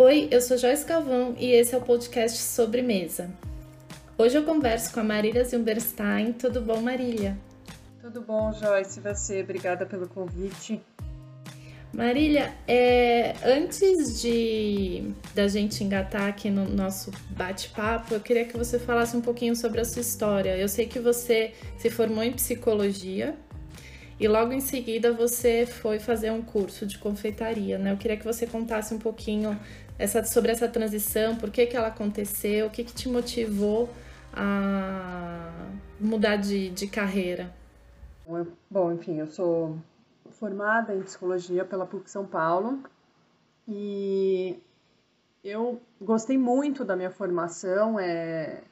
Oi, eu sou Joyce Calvão e esse é o podcast Sobremesa. Hoje eu converso com a Marília Zilberstein. Tudo bom, Marília? Tudo bom, Joyce. Você, obrigada pelo convite. Marília, é, antes de da gente engatar aqui no nosso bate-papo, eu queria que você falasse um pouquinho sobre a sua história. Eu sei que você se formou em psicologia e logo em seguida você foi fazer um curso de confeitaria, né? Eu queria que você contasse um pouquinho essa, sobre essa transição, por que, que ela aconteceu, o que, que te motivou a mudar de, de carreira. Bom, enfim, eu sou formada em psicologia pela PUC São Paulo e eu gostei muito da minha formação, é,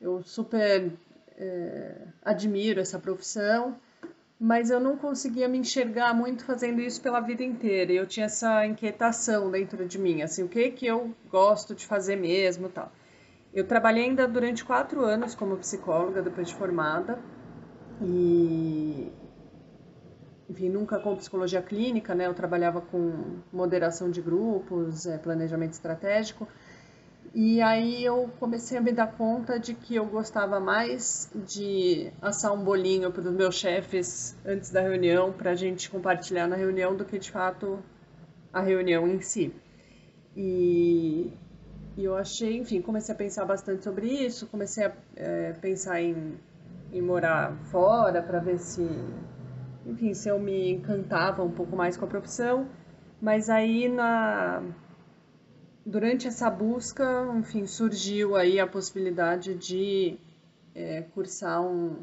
eu super é, admiro essa profissão, mas eu não conseguia me enxergar muito fazendo isso pela vida inteira. Eu tinha essa inquietação dentro de mim, assim, o que que eu gosto de fazer mesmo, tal. Eu trabalhei ainda durante quatro anos como psicóloga depois de formada e enfim, nunca com psicologia clínica, né? Eu trabalhava com moderação de grupos, é, planejamento estratégico. E aí eu comecei a me dar conta de que eu gostava mais de assar um bolinho para os meus chefes antes da reunião, para a gente compartilhar na reunião, do que de fato a reunião em si. E, e eu achei, enfim, comecei a pensar bastante sobre isso, comecei a é, pensar em, em morar fora para ver se enfim, se eu me encantava um pouco mais com a profissão, mas aí na durante essa busca, enfim, surgiu aí a possibilidade de é, cursar um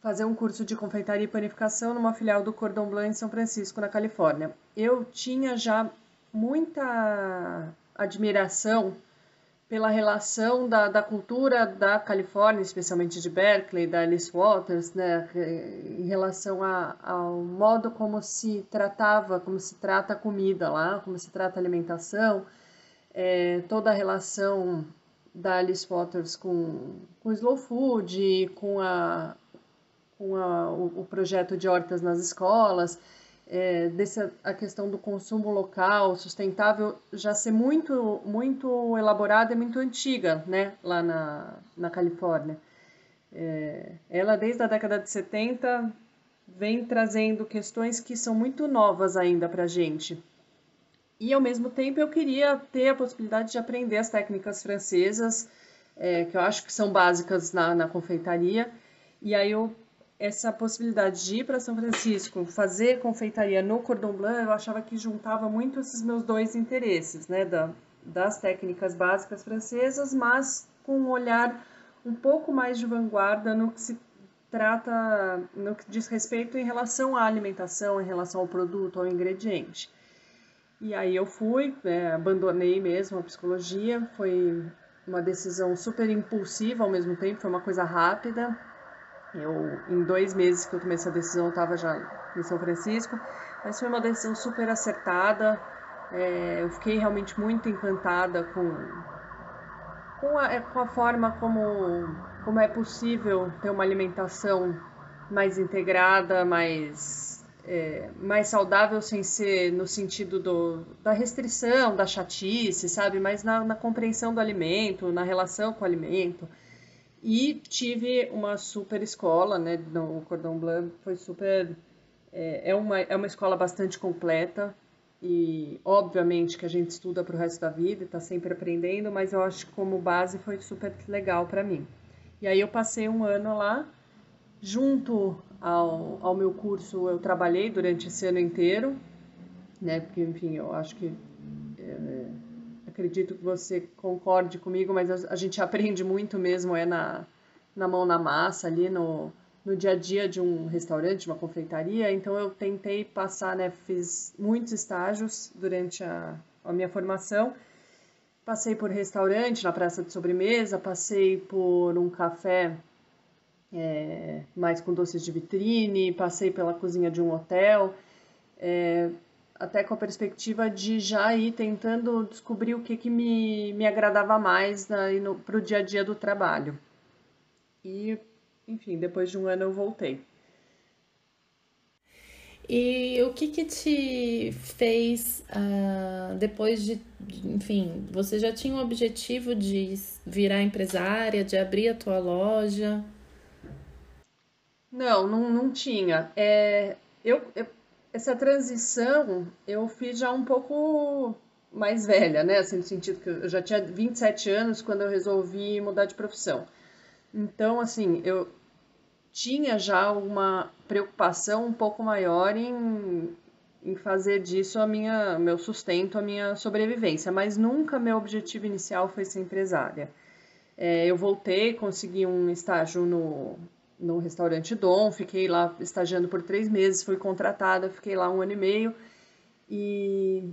fazer um curso de confeitaria e panificação numa filial do Cordon Bleu em São Francisco, na Califórnia. Eu tinha já muita admiração pela relação da, da cultura da Califórnia, especialmente de Berkeley, da Alice Waters, né, em relação a, ao modo como se tratava, como se trata a comida lá, como se trata a alimentação, é, toda a relação da Alice Waters com, com o Slow Food, com, a, com a, o, o projeto de hortas nas escolas, é, dessa a questão do consumo local, sustentável, já ser muito, muito elaborada e muito antiga, né, lá na, na Califórnia. É, ela, desde a década de 70, vem trazendo questões que são muito novas ainda para a gente. E, ao mesmo tempo, eu queria ter a possibilidade de aprender as técnicas francesas, é, que eu acho que são básicas na, na confeitaria. E aí eu essa possibilidade de ir para São Francisco, fazer confeitaria no Cordon Blanc, eu achava que juntava muito esses meus dois interesses, né, da, das técnicas básicas francesas, mas com um olhar um pouco mais de vanguarda no que se trata, no que diz respeito em relação à alimentação, em relação ao produto, ao ingrediente. E aí eu fui, é, abandonei mesmo a psicologia, foi uma decisão super impulsiva ao mesmo tempo, foi uma coisa rápida, eu, em dois meses que eu tomei essa decisão, eu estava já em São Francisco, mas foi uma decisão super acertada. É, eu fiquei realmente muito encantada com, com, a, é, com a forma como, como é possível ter uma alimentação mais integrada, mais, é, mais saudável, sem ser no sentido do, da restrição, da chatice, sabe? Mas na, na compreensão do alimento, na relação com o alimento. E tive uma super escola, né? No Cordon Bleu foi super. É, é, uma, é uma escola bastante completa e, obviamente, que a gente estuda para o resto da vida e está sempre aprendendo, mas eu acho que como base foi super legal para mim. E aí eu passei um ano lá, junto ao, ao meu curso, eu trabalhei durante esse ano inteiro, né? Porque, enfim, eu acho que. É, acredito que você concorde comigo, mas a, gente aprende muito mesmo é na, na mão na massa ali no, no dia a dia de um restaurante, de uma confeitaria. Então eu tentei passar, né, fiz muitos estágios durante a, a minha formação. Passei por restaurante na praça de sobremesa, passei por um café é, mais com doces de vitrine, passei pela cozinha de um hotel. É, até com a perspectiva de já ir tentando descobrir o que, que me, me agradava mais para o dia a dia do trabalho. E, enfim, depois de um ano eu voltei. E o que que te fez, uh, depois de, enfim, você já tinha o objetivo de virar empresária, de abrir a tua loja? Não, não, não tinha. É, eu, eu, essa transição eu fiz já um pouco mais velha, né? Assim, no sentido que eu já tinha 27 anos quando eu resolvi mudar de profissão. Então, assim, eu tinha já uma preocupação um pouco maior em, em fazer disso a minha meu sustento, a minha sobrevivência, mas nunca meu objetivo inicial foi ser empresária. É, eu voltei, consegui um estágio no, no restaurante Dom, fiquei lá estagiando por três meses, fui contratada, fiquei lá um ano e meio e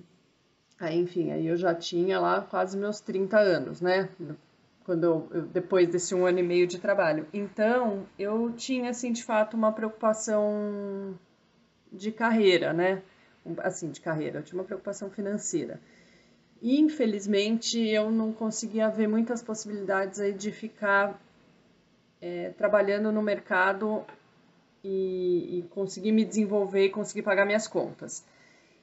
aí, enfim, aí eu já tinha lá quase meus 30 anos, né? quando eu, depois desse um ano e meio de trabalho. Então, eu tinha, assim, de fato, uma preocupação de carreira, né? Assim, de carreira, eu tinha uma preocupação financeira. E, infelizmente, eu não conseguia ver muitas possibilidades aí de ficar é, trabalhando no mercado e, e conseguir me desenvolver e conseguir pagar minhas contas.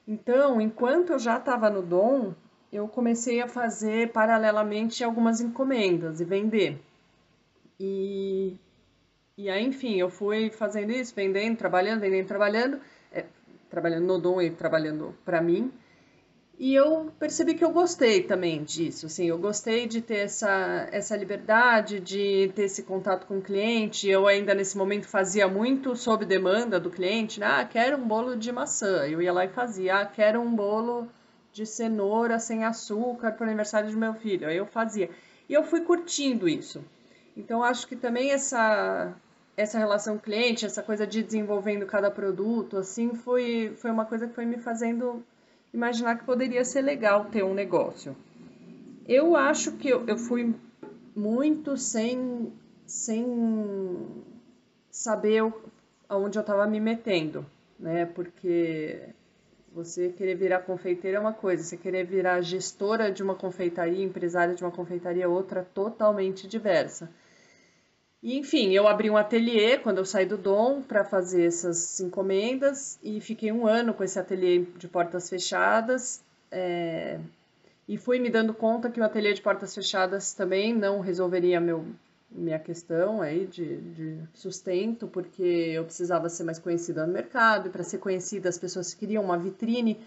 Então, enquanto eu já estava no Dom, eu comecei a fazer paralelamente algumas encomendas e vender. E, e aí, enfim, eu fui fazendo isso, vendendo, trabalhando, vendendo, trabalhando, é, trabalhando no Dom e trabalhando para mim. E eu percebi que eu gostei também disso, assim, eu gostei de ter essa, essa liberdade, de ter esse contato com o cliente. Eu ainda nesse momento fazia muito sob demanda do cliente, né? ah, quero um bolo de maçã. Eu ia lá e fazia, ah, quero um bolo de cenoura sem açúcar para o aniversário do meu filho. Aí eu fazia. E eu fui curtindo isso. Então acho que também essa essa relação cliente, essa coisa de desenvolvendo cada produto, assim, foi foi uma coisa que foi me fazendo imaginar que poderia ser legal ter um negócio. Eu acho que eu, eu fui muito sem sem saber aonde eu estava me metendo, né? Porque você querer virar confeiteira é uma coisa, você querer virar gestora de uma confeitaria, empresária de uma confeitaria é outra totalmente diversa. E, enfim, eu abri um ateliê quando eu saí do Dom para fazer essas encomendas e fiquei um ano com esse ateliê de portas fechadas. É, e fui me dando conta que o ateliê de portas fechadas também não resolveria meu, minha questão aí de, de sustento, porque eu precisava ser mais conhecida no mercado, e para ser conhecida as pessoas queriam uma vitrine,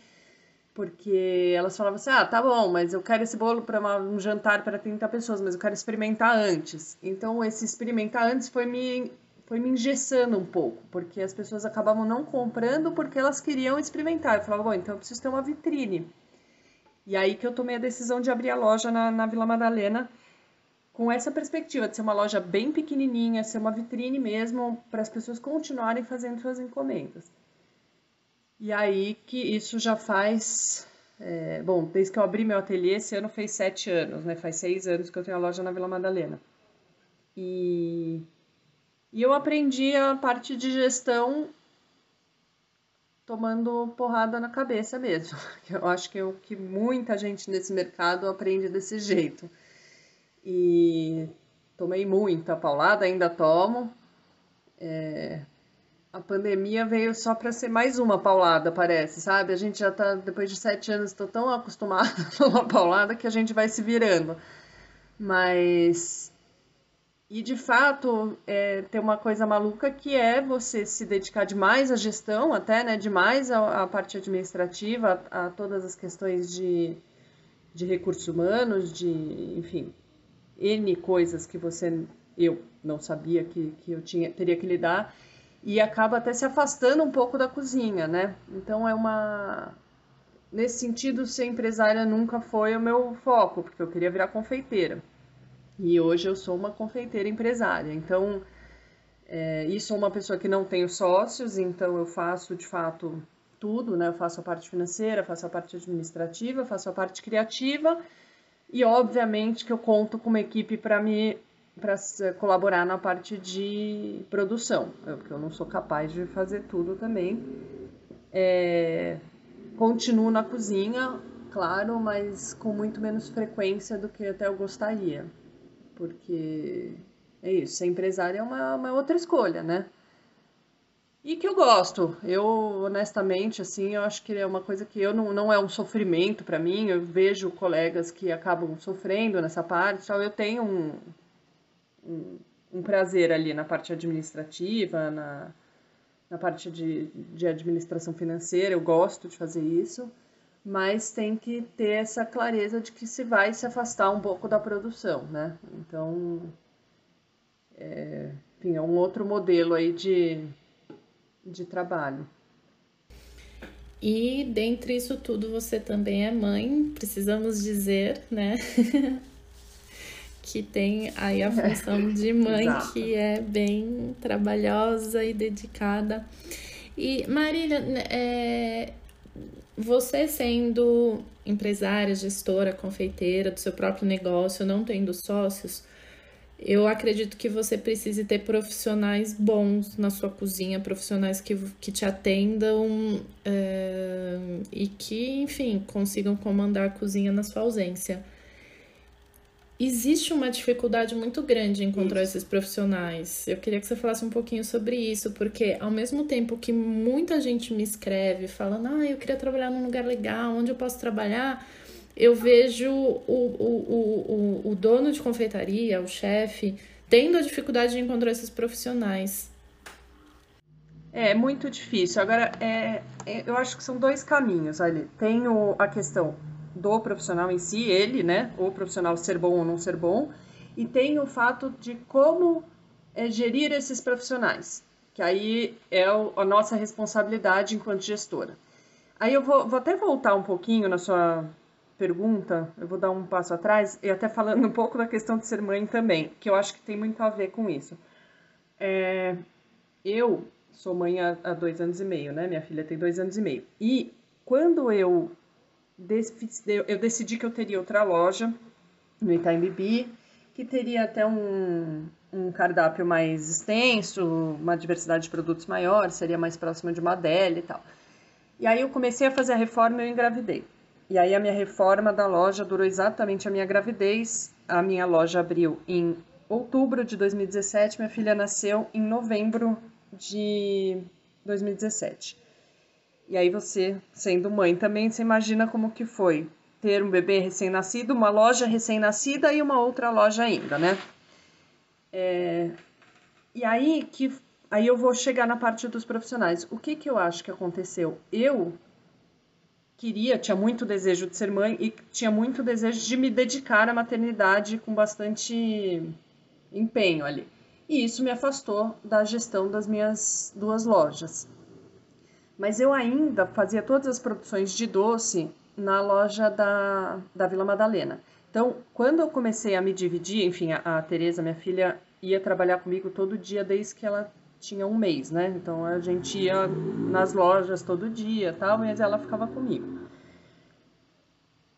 porque elas falavam assim: ah, tá bom, mas eu quero esse bolo para um jantar para 30 pessoas, mas eu quero experimentar antes. Então, esse experimentar antes foi me, foi me engessando um pouco, porque as pessoas acabavam não comprando porque elas queriam experimentar. Eu falava: bom, então eu preciso ter uma vitrine. E aí que eu tomei a decisão de abrir a loja na, na Vila Madalena com essa perspectiva de ser uma loja bem pequenininha, ser uma vitrine mesmo, para as pessoas continuarem fazendo suas encomendas. E aí que isso já faz. É, bom, desde que eu abri meu ateliê, esse ano fez sete anos, né? Faz seis anos que eu tenho a loja na Vila Madalena. E, e eu aprendi a parte de gestão tomando porrada na cabeça mesmo. Eu acho que é o que muita gente nesse mercado aprende desse jeito e tomei muita paulada, ainda tomo. É, a pandemia veio só para ser mais uma paulada, parece, sabe? A gente já tá, depois de sete anos, estou tão acostumada a uma paulada que a gente vai se virando. Mas. E de fato, é, tem uma coisa maluca que é você se dedicar demais à gestão, até, né? Demais à, à parte administrativa, a, a todas as questões de, de recursos humanos, de, enfim, N coisas que você, eu não sabia que, que eu tinha, teria que lidar, e acaba até se afastando um pouco da cozinha, né? Então é uma. Nesse sentido, ser empresária nunca foi o meu foco, porque eu queria virar confeiteira. E hoje eu sou uma confeiteira empresária. Então, é, e sou uma pessoa que não tenho sócios, então eu faço de fato tudo, né? Eu faço a parte financeira, faço a parte administrativa, faço a parte criativa e obviamente que eu conto com uma equipe para me para colaborar na parte de produção, porque eu não sou capaz de fazer tudo também. É, continuo na cozinha, claro, mas com muito menos frequência do que até eu gostaria, porque é isso, ser empresária é uma, uma outra escolha, né? E que eu gosto. Eu, honestamente, assim, eu acho que é uma coisa que eu não, não é um sofrimento para mim. Eu vejo colegas que acabam sofrendo nessa parte. Então eu tenho um, um, prazer ali na parte administrativa, na, na parte de, de administração financeira. Eu gosto de fazer isso. Mas tem que ter essa clareza de que se vai se afastar um pouco da produção, né? Então, é, enfim, é um outro modelo aí de, de trabalho. E dentre isso tudo, você também é mãe, precisamos dizer, né? que tem aí a função de mãe, que é bem trabalhosa e dedicada. E Marília, é, você sendo empresária, gestora, confeiteira do seu próprio negócio, não tendo sócios, eu acredito que você precise ter profissionais bons na sua cozinha, profissionais que, que te atendam é, e que, enfim, consigam comandar a cozinha na sua ausência. Existe uma dificuldade muito grande em encontrar esses profissionais. Eu queria que você falasse um pouquinho sobre isso, porque ao mesmo tempo que muita gente me escreve falando, ah, eu queria trabalhar num lugar legal, onde eu posso trabalhar, eu vejo o, o, o, o dono de confeitaria, o chefe, tendo a dificuldade de encontrar esses profissionais. É muito difícil. Agora, é, é, eu acho que são dois caminhos ali. Tem o, a questão do profissional em si, ele, né? O profissional ser bom ou não ser bom. E tem o fato de como é, gerir esses profissionais, que aí é a nossa responsabilidade enquanto gestora. Aí eu vou, vou até voltar um pouquinho na sua pergunta, eu vou dar um passo atrás, e até falando um pouco da questão de ser mãe também, que eu acho que tem muito a ver com isso. É, eu sou mãe há, há, dois anos e meio, né? Minha filha tem dois anos e meio. E quando eu, eu decidi que eu teria outra loja no Itaim que teria até um, um cardápio mais extenso, uma diversidade de produtos maior, seria mais próxima de uma e tal. E aí eu comecei a fazer a reforma e eu engravidei. E aí a minha reforma da loja durou exatamente a minha gravidez. A minha loja abriu em outubro de 2017, minha filha nasceu em novembro de 2017. E aí você, sendo mãe também, você imagina como que foi ter um bebê recém-nascido, uma loja recém-nascida e uma outra loja ainda, né? É... E aí que aí eu vou chegar na parte dos profissionais. O que que eu acho que aconteceu? Eu queria, tinha muito desejo de ser mãe e tinha muito desejo de me dedicar à maternidade com bastante empenho ali. E isso me afastou da gestão das minhas duas lojas. Mas eu ainda fazia todas as produções de doce na loja da, da Vila Madalena. Então, quando eu comecei a me dividir, enfim, a, a Tereza, minha filha, ia trabalhar comigo todo dia desde que ela tinha um mês, né? Então a gente ia nas lojas todo dia, tal, mas ela ficava comigo.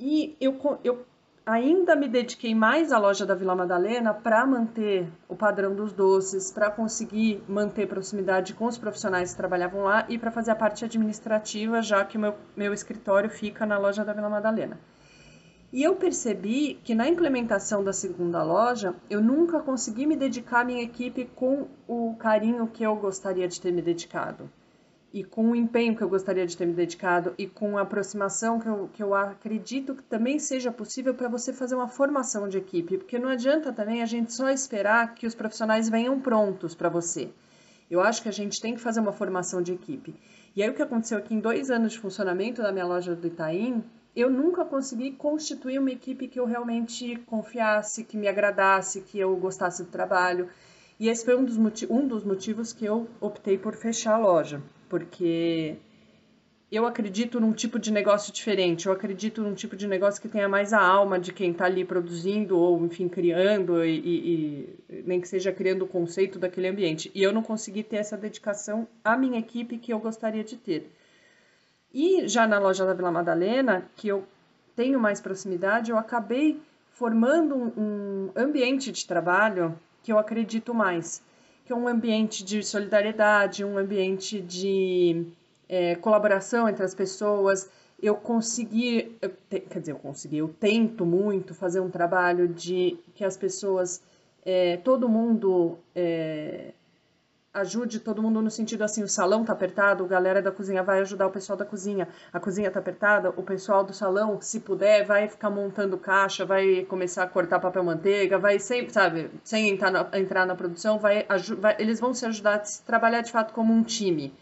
E eu, eu ainda me dediquei mais à loja da Vila Madalena para manter o padrão dos doces, para conseguir manter proximidade com os profissionais que trabalhavam lá e para fazer a parte administrativa, já que o meu, meu escritório fica na loja da Vila Madalena. E eu percebi que na implementação da segunda loja, eu nunca consegui me dedicar à minha equipe com o carinho que eu gostaria de ter me dedicado. E com o empenho que eu gostaria de ter me dedicado e com a aproximação que eu, que eu acredito que também seja possível para você fazer uma formação de equipe, porque não adianta também a gente só esperar que os profissionais venham prontos para você. Eu acho que a gente tem que fazer uma formação de equipe. E aí o que aconteceu aqui em dois anos de funcionamento da minha loja do Itaim eu nunca consegui constituir uma equipe que eu realmente confiasse, que me agradasse, que eu gostasse do trabalho. E esse foi um dos, um dos motivos que eu optei por fechar a loja, porque eu acredito num tipo de negócio diferente, eu acredito num tipo de negócio que tenha mais a alma de quem está ali produzindo ou, enfim, criando, e, e, e, nem que seja criando o conceito daquele ambiente. E eu não consegui ter essa dedicação à minha equipe que eu gostaria de ter. E já na loja da Vila Madalena, que eu tenho mais proximidade, eu acabei formando um, um ambiente de trabalho que eu acredito mais, que é um ambiente de solidariedade, um ambiente de é, colaboração entre as pessoas. Eu consegui, eu te, quer dizer, eu consegui, eu tento muito fazer um trabalho de que as pessoas, é, todo mundo é, ajude todo mundo no sentido assim, o salão tá apertado, a galera da cozinha vai ajudar o pessoal da cozinha, a cozinha tá apertada, o pessoal do salão, se puder, vai ficar montando caixa, vai começar a cortar papel manteiga, vai sempre, sabe, sem entrar na, entrar na produção, vai, vai, eles vão se ajudar a trabalhar de fato como um time.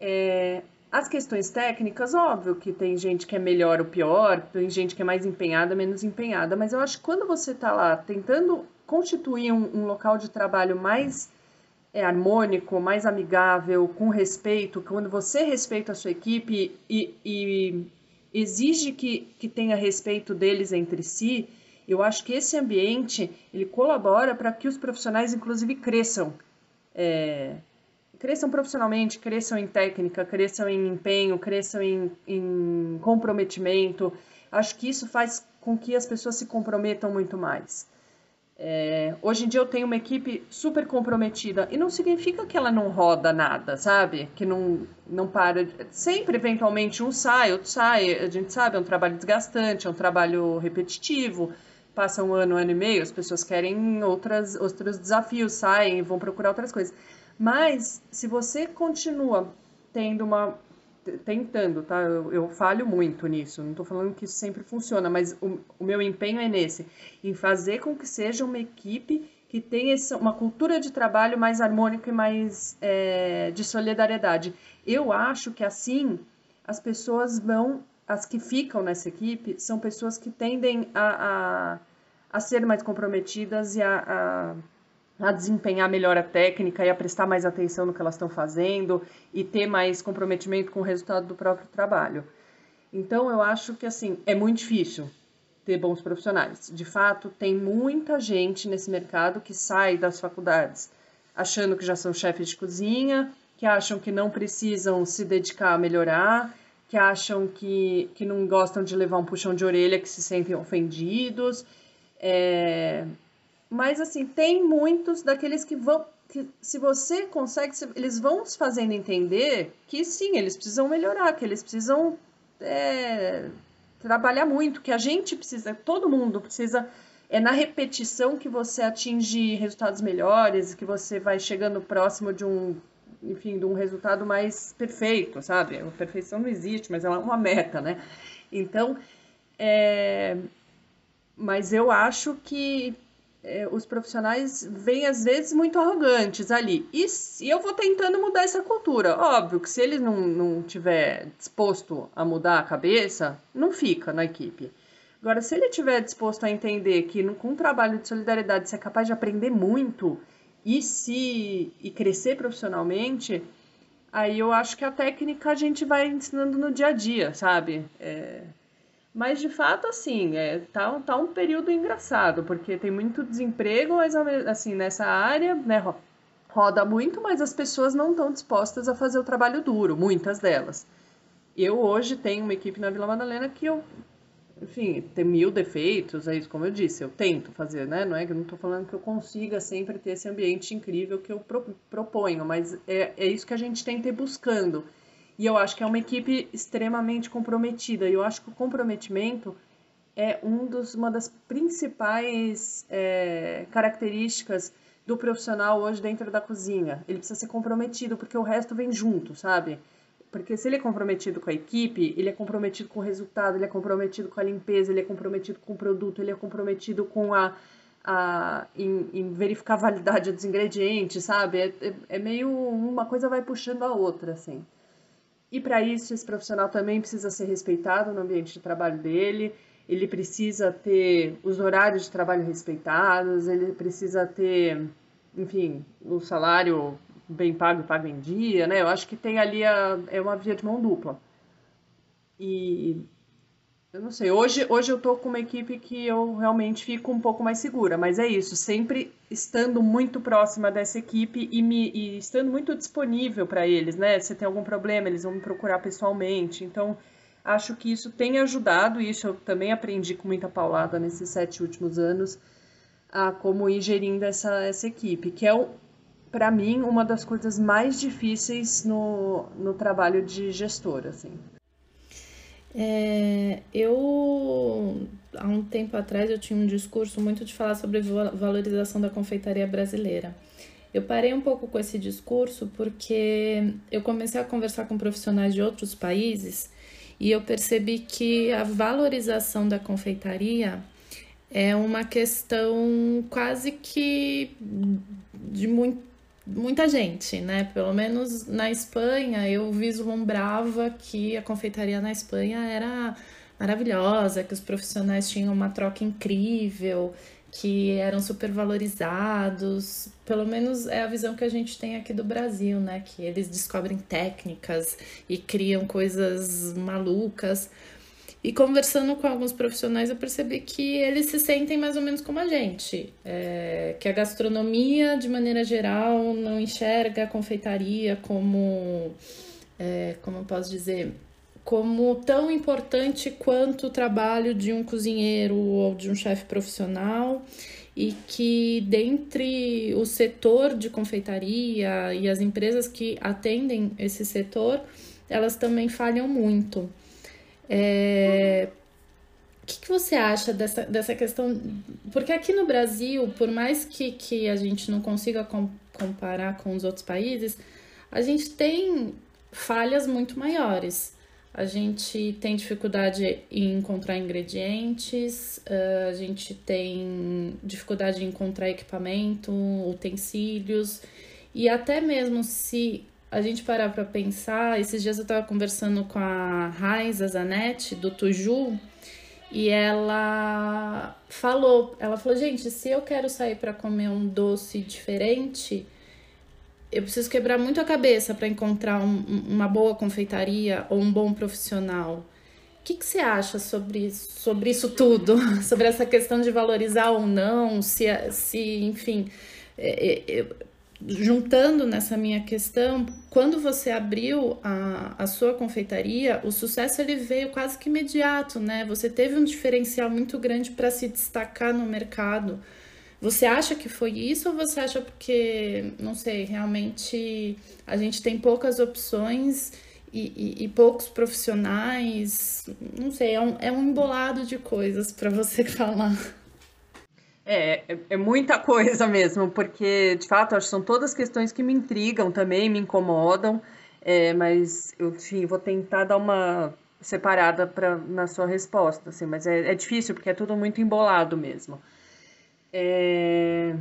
É, as questões técnicas, óbvio que tem gente que é melhor ou pior, tem gente que é mais empenhada, menos empenhada, mas eu acho que quando você está lá tentando constituir um, um local de trabalho mais é harmônico, mais amigável, com respeito, quando você respeita a sua equipe e, e exige que, que tenha respeito deles entre si, eu acho que esse ambiente ele colabora para que os profissionais, inclusive, cresçam. É, cresçam profissionalmente, cresçam em técnica, cresçam em empenho, cresçam em, em comprometimento. Acho que isso faz com que as pessoas se comprometam muito mais. É, hoje em dia eu tenho uma equipe super comprometida e não significa que ela não roda nada, sabe? Que não, não para. Sempre, eventualmente, um sai, outro sai. A gente sabe, é um trabalho desgastante, é um trabalho repetitivo. Passa um ano, um ano e meio, as pessoas querem outras, outros desafios, saem, vão procurar outras coisas. Mas, se você continua tendo uma tentando, tá? Eu, eu, falho muito nisso. Não estou falando que isso sempre funciona, mas o, o, meu empenho é nesse, em fazer com que seja uma equipe que tenha essa, uma cultura de trabalho mais harmônica e mais é, de solidariedade. Eu acho que assim as pessoas vão, as que ficam nessa equipe, são pessoas que tendem a, a, a ser mais comprometidas e a, a a desempenhar melhor a técnica e a prestar mais atenção no que elas estão fazendo e ter mais comprometimento com o resultado do próprio trabalho. Então, eu acho que assim é muito difícil ter bons profissionais. De fato, tem muita gente nesse mercado que sai das faculdades achando que já são chefes de cozinha, que acham que não precisam se dedicar a melhorar, que acham que, que não gostam de levar um puxão de orelha, que se sentem ofendidos. É, mas assim, tem muitos daqueles que vão. Que, se você consegue, eles vão se fazendo entender que sim, eles precisam melhorar, que eles precisam é, trabalhar muito, que a gente precisa, todo mundo precisa. É na repetição que você atinge resultados melhores, que você vai chegando próximo de um, enfim, de um resultado mais perfeito, sabe? A perfeição não existe, mas é uma meta, né? Então, é, mas eu acho que é, os profissionais vêm às vezes muito arrogantes ali. E, e, eu vou tentando mudar essa cultura. Óbvio que se ele não, não tiver disposto a mudar a cabeça, não fica na equipe. Agora, se ele tiver disposto a entender que com um trabalho de solidariedade você é capaz de aprender muito e se e crescer profissionalmente, aí eu acho que a técnica a gente vai ensinando no dia a dia, sabe? É, mas de fato, assim, é, tá, tá um período engraçado, porque tem muito desemprego, mas assim, nessa área, né, roda muito, mas as pessoas não estão dispostas a fazer o trabalho duro, muitas delas. Eu hoje tenho uma equipe na Vila Madalena que eu, enfim, tem mil defeitos, é isso, como eu disse, eu tento fazer, né? Não é que eu não estou falando que eu consiga sempre ter esse ambiente incrível que eu proponho, mas é, é isso que a gente tenta ir buscando. E eu acho que é uma equipe extremamente comprometida. E eu acho que o comprometimento é um dos, uma das principais é, características do profissional hoje dentro da cozinha. Ele precisa ser comprometido, porque o resto vem junto, sabe? Porque se ele é comprometido com a equipe, ele é comprometido com o resultado, ele é comprometido com a limpeza, ele é comprometido com o produto, ele é comprometido com a. a em, em verificar a validade dos ingredientes, sabe? É, é, é meio. Uma coisa vai puxando a outra, assim. E para isso, esse profissional também precisa ser respeitado no ambiente de trabalho dele, ele precisa ter os horários de trabalho respeitados, ele precisa ter, enfim, o salário bem pago e pago em dia, né? Eu acho que tem ali a, é uma via de mão dupla. E eu não sei, hoje, hoje eu tô com uma equipe que eu realmente fico um pouco mais segura, mas é isso, sempre estando muito próxima dessa equipe e, me, e estando muito disponível para eles, né? Se tem algum problema, eles vão me procurar pessoalmente. Então, acho que isso tem ajudado, e isso eu também aprendi com muita paulada nesses sete últimos anos, a como ir gerindo essa, essa equipe, que é, para mim, uma das coisas mais difíceis no, no trabalho de gestor, assim. É, eu, há um tempo atrás, eu tinha um discurso muito de falar sobre valorização da confeitaria brasileira. Eu parei um pouco com esse discurso porque eu comecei a conversar com profissionais de outros países e eu percebi que a valorização da confeitaria é uma questão quase que de muito, muita gente, né? Pelo menos na Espanha eu vislumbrava que a confeitaria na Espanha era maravilhosa, que os profissionais tinham uma troca incrível, que eram super valorizados. Pelo menos é a visão que a gente tem aqui do Brasil, né? Que eles descobrem técnicas e criam coisas malucas. E conversando com alguns profissionais, eu percebi que eles se sentem mais ou menos como a gente. É, que a gastronomia, de maneira geral, não enxerga a confeitaria como. É, como eu posso dizer? como tão importante quanto o trabalho de um cozinheiro ou de um chefe profissional e que dentre o setor de confeitaria e as empresas que atendem esse setor, elas também falham muito. É... O que, que, você acha dessa, dessa questão? Porque aqui no Brasil, por mais que, que a gente não consiga com, comparar com os outros países, a gente tem falhas muito maiores. A gente tem dificuldade em encontrar ingredientes, a gente tem dificuldade em encontrar equipamento, utensílios, e até mesmo se a gente parar para pensar, esses dias eu estava conversando com a Raiza Zanetti, do Tuju, e ela falou, ela falou, gente, se eu quero sair para comer um doce diferente, eu preciso quebrar muito a cabeça para encontrar um, uma boa confeitaria ou um bom profissional. O que, que você acha sobre, sobre isso tudo? sobre essa questão de valorizar ou não? Se, se enfim, é, é, juntando nessa minha questão, quando você abriu a, a sua confeitaria, o sucesso ele veio quase que imediato, né? Você teve um diferencial muito grande para se destacar no mercado. Você acha que foi isso ou você acha porque, não sei, realmente a gente tem poucas opções e, e, e poucos profissionais? Não sei, é um, é um embolado de coisas para você falar. É, é, é muita coisa mesmo, porque de fato acho que são todas questões que me intrigam também, me incomodam, é, mas eu enfim, vou tentar dar uma separada pra, na sua resposta, assim, mas é, é difícil porque é tudo muito embolado mesmo. É...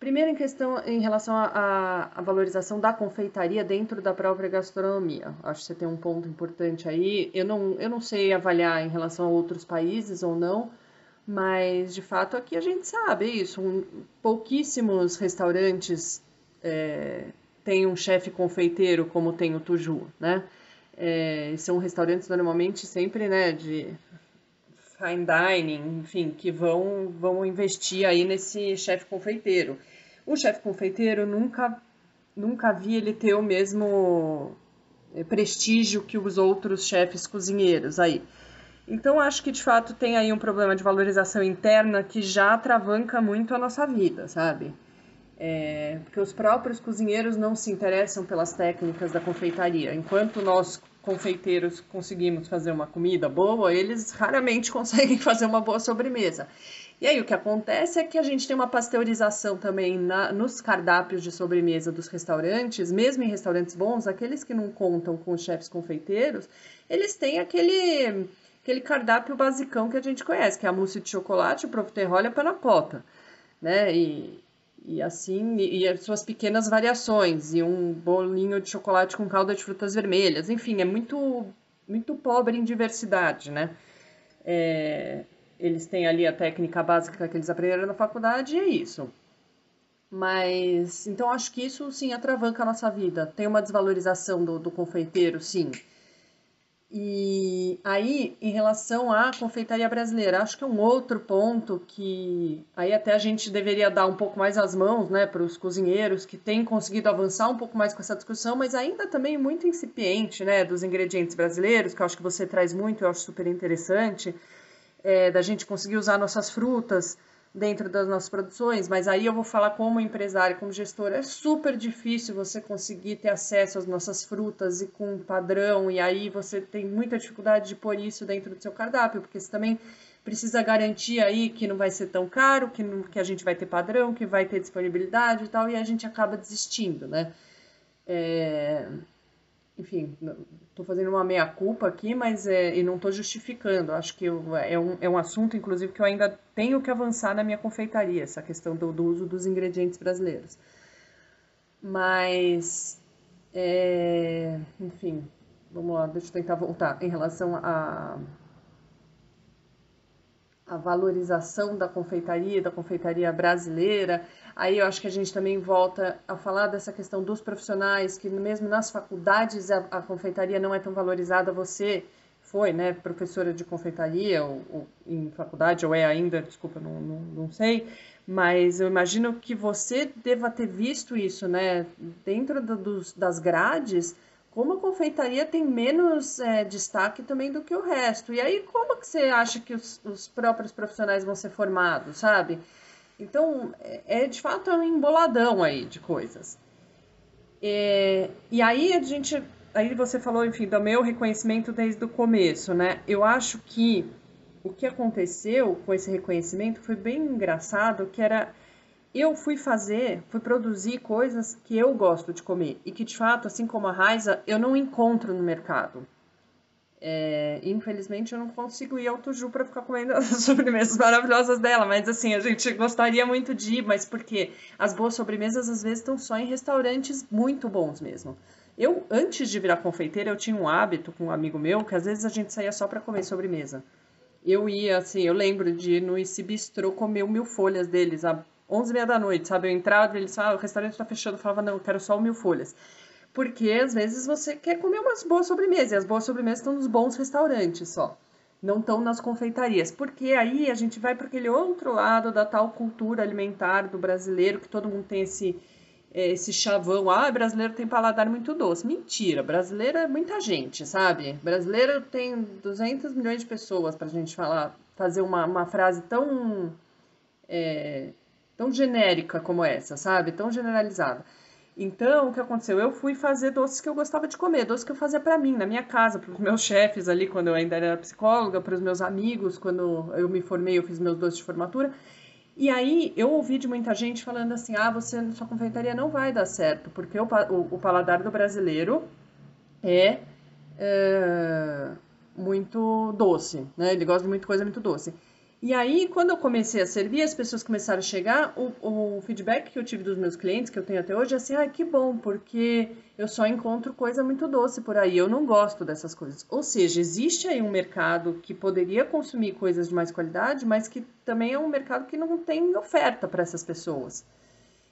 Primeiro, em questão em relação à valorização da confeitaria dentro da própria gastronomia. Acho que você tem um ponto importante aí. Eu não, eu não sei avaliar em relação a outros países ou não, mas de fato aqui a gente sabe isso. Um, pouquíssimos restaurantes é, têm um chefe confeiteiro como tem o Tuju, né? É, são restaurantes normalmente sempre né, de fine dining, enfim, que vão, vão investir aí nesse chefe confeiteiro. O chefe confeiteiro nunca, nunca vi ele ter o mesmo eh, prestígio que os outros chefes cozinheiros aí. Então acho que de fato tem aí um problema de valorização interna que já atravanca muito a nossa vida, sabe? É, porque os próprios cozinheiros não se interessam pelas técnicas da confeitaria, enquanto nós confeiteiros conseguimos fazer uma comida boa, eles raramente conseguem fazer uma boa sobremesa. E aí o que acontece é que a gente tem uma pasteurização também na, nos cardápios de sobremesa dos restaurantes, mesmo em restaurantes bons, aqueles que não contam com chefes confeiteiros, eles têm aquele, aquele cardápio basicão que a gente conhece, que é a mousse de chocolate, o profiterole e a panapota, né? E, e assim, e as suas pequenas variações, e um bolinho de chocolate com calda de frutas vermelhas, enfim, é muito, muito pobre em diversidade, né? É, eles têm ali a técnica básica que eles aprenderam na faculdade e é isso. Mas, então acho que isso sim atravanca a nossa vida. Tem uma desvalorização do, do confeiteiro, sim. E aí, em relação à confeitaria brasileira, acho que é um outro ponto que aí até a gente deveria dar um pouco mais as mãos, né, para os cozinheiros que têm conseguido avançar um pouco mais com essa discussão, mas ainda também muito incipiente, né, dos ingredientes brasileiros, que eu acho que você traz muito, eu acho super interessante, é, da gente conseguir usar nossas frutas dentro das nossas produções, mas aí eu vou falar como empresário, como gestor, é super difícil você conseguir ter acesso às nossas frutas e com padrão, e aí você tem muita dificuldade de pôr isso dentro do seu cardápio, porque você também precisa garantir aí que não vai ser tão caro, que, não, que a gente vai ter padrão, que vai ter disponibilidade e tal, e a gente acaba desistindo, né? É, enfim, estou fazendo uma meia-culpa aqui, mas é, e não estou justificando. Acho que eu, é, um, é um assunto, inclusive, que eu ainda tenho que avançar na minha confeitaria, essa questão do, do uso dos ingredientes brasileiros. Mas, é, enfim, vamos lá, deixa eu tentar voltar. Em relação a a valorização da confeitaria, da confeitaria brasileira. Aí eu acho que a gente também volta a falar dessa questão dos profissionais, que mesmo nas faculdades a, a confeitaria não é tão valorizada. Você foi, né, professora de confeitaria ou, ou em faculdade, ou é ainda, desculpa, não, não, não sei, mas eu imagino que você deva ter visto isso, né, dentro do, dos, das grades, como a confeitaria tem menos é, destaque também do que o resto. E aí, como que você acha que os, os próprios profissionais vão ser formados, sabe? Então, é, é de fato um emboladão aí de coisas. É, e aí a gente, aí você falou, enfim, do meu reconhecimento desde o começo, né? Eu acho que o que aconteceu com esse reconhecimento foi bem engraçado, que era eu fui fazer, fui produzir coisas que eu gosto de comer e que de fato, assim como a Raiza, eu não encontro no mercado. É, infelizmente eu não consigo ir ao Tuju para ficar comendo as sobremesas maravilhosas dela, mas assim, a gente gostaria muito de ir, mas porque as boas sobremesas às vezes estão só em restaurantes muito bons mesmo. Eu, antes de virar confeiteira, eu tinha um hábito com um amigo meu que às vezes a gente saía só para comer sobremesa. Eu ia, assim, eu lembro de ir no Esse Bistrô comer mil folhas deles, a 11 e meia da noite, sabe? Eu entrava eles falavam, ah, o restaurante está fechando. Eu falava, não, eu quero só o mil folhas. Porque às vezes você quer comer umas boas sobremesas, e as boas sobremesas estão nos bons restaurantes só. Não estão nas confeitarias. Porque aí a gente vai para aquele outro lado da tal cultura alimentar do brasileiro, que todo mundo tem esse, é, esse chavão. Ah, brasileiro tem paladar muito doce. Mentira, brasileiro é muita gente, sabe? Brasileiro tem 200 milhões de pessoas para a gente falar, fazer uma, uma frase tão. É, tão genérica como essa, sabe? Tão generalizada. Então, o que aconteceu? Eu fui fazer doces que eu gostava de comer, doces que eu fazia para mim, na minha casa, para os meus chefes ali, quando eu ainda era psicóloga, para os meus amigos, quando eu me formei, eu fiz meus doces de formatura. E aí, eu ouvi de muita gente falando assim: ah, você, sua confeitaria não vai dar certo, porque o, o, o paladar do brasileiro é, é muito doce, né? Ele gosta de muita coisa muito doce. E aí, quando eu comecei a servir, as pessoas começaram a chegar, o, o, feedback que eu tive dos meus clientes, que eu tenho até hoje, é assim, ah, que bom, porque eu só encontro coisa muito doce por aí, eu não gosto dessas coisas. Ou seja, existe aí um mercado que poderia consumir coisas de mais qualidade, mas que também é um mercado que não tem oferta para essas pessoas.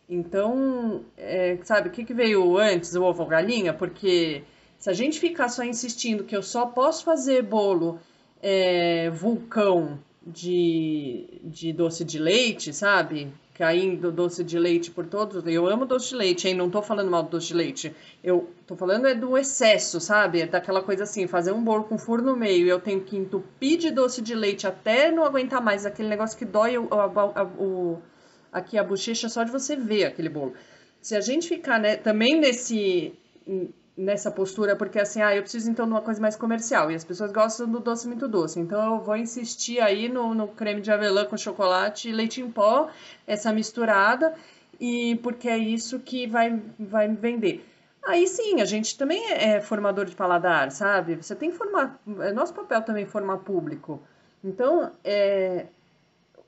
Então, é, sabe, o que, que veio antes, o ovo ou galinha? Porque se a gente ficar só insistindo que eu só posso fazer bolo é, vulcão de, de doce de leite, sabe? Caindo doce de leite por todos. Eu amo doce de leite, hein? Não tô falando mal do doce de leite. Eu tô falando é do excesso, sabe? É daquela coisa assim, fazer um bolo com furo no meio e eu tenho que entupir de doce de leite até não aguentar mais. Aquele negócio que dói o, o, aqui a bochecha só de você ver aquele bolo. Se a gente ficar né, também nesse nessa postura, porque assim, ah, eu preciso então de uma coisa mais comercial, e as pessoas gostam do doce muito doce, então eu vou insistir aí no, no creme de avelã com chocolate e leite em pó, essa misturada, e porque é isso que vai, vai vender. Aí sim, a gente também é, é formador de paladar, sabe? Você tem que formar, é nosso papel também formar público. Então, é,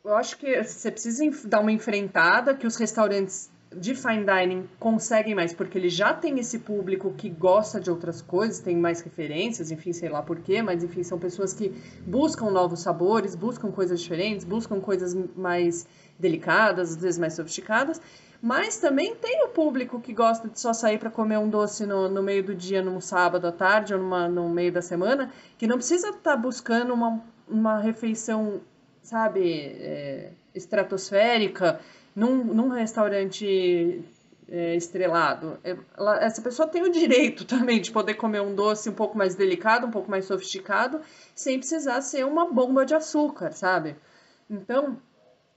eu acho que você precisa dar uma enfrentada, que os restaurantes de fine dining conseguem mais porque ele já tem esse público que gosta de outras coisas, tem mais referências, enfim, sei lá porquê, mas enfim, são pessoas que buscam novos sabores, buscam coisas diferentes, buscam coisas mais delicadas, às vezes mais sofisticadas, mas também tem o público que gosta de só sair para comer um doce no, no, meio do dia, num sábado à tarde ou numa, no meio da semana, que não precisa estar tá buscando uma, uma refeição, sabe, é, estratosférica num, num restaurante é, estrelado, é, ela, essa pessoa tem o direito também de poder comer um doce um pouco mais delicado, um pouco mais sofisticado, sem precisar ser uma bomba de açúcar, sabe? Então,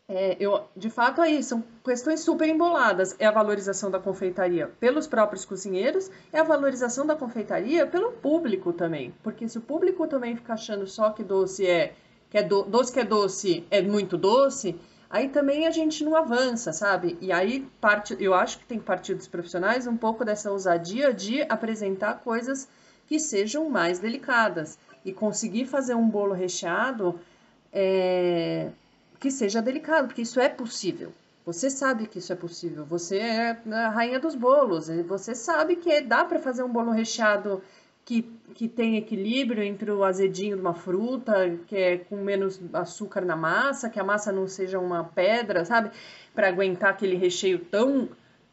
é, eu, de fato, aí são questões super emboladas. É a valorização da confeitaria pelos próprios cozinheiros, é a valorização da confeitaria pelo público também. Porque se o público também fica achando só que doce é que é do, doce que é doce, é muito doce, aí também a gente não avança, sabe? E aí parte, eu acho que tem que partir dos profissionais um pouco dessa ousadia de apresentar coisas que sejam mais delicadas e conseguir fazer um bolo recheado é, que seja delicado, porque isso é possível. Você sabe que isso é possível. Você é a rainha dos bolos. Você sabe que dá para fazer um bolo recheado que, que tem equilíbrio entre o azedinho de uma fruta, que é com menos açúcar na massa, que a massa não seja uma pedra, sabe? Para aguentar aquele recheio tão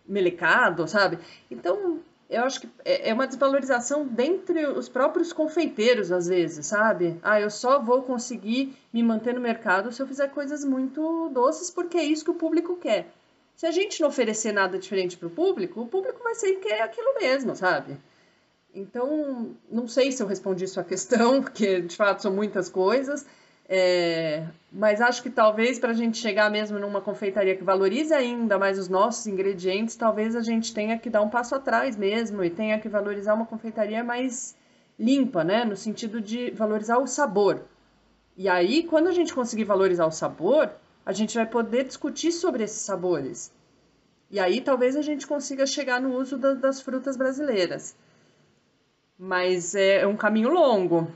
melecado, sabe? Então, eu acho que é, é uma desvalorização dentre os próprios confeiteiros, às vezes, sabe? Ah, eu só vou conseguir me manter no mercado se eu fizer coisas muito doces, porque é isso que o público quer. Se a gente não oferecer nada diferente para o público, o público vai sempre querer aquilo mesmo, sabe? Então, não sei se eu respondi sua questão, porque de fato são muitas coisas. É, mas acho que talvez para a gente chegar mesmo numa confeitaria que valorize ainda mais os nossos ingredientes, talvez a gente tenha que dar um passo atrás mesmo e tenha que valorizar uma confeitaria mais limpa, né? No sentido de valorizar o sabor. E aí, quando a gente conseguir valorizar o sabor, a gente vai poder discutir sobre esses sabores. E aí talvez a gente consiga chegar no uso da, das frutas brasileiras. Mas é um caminho longo.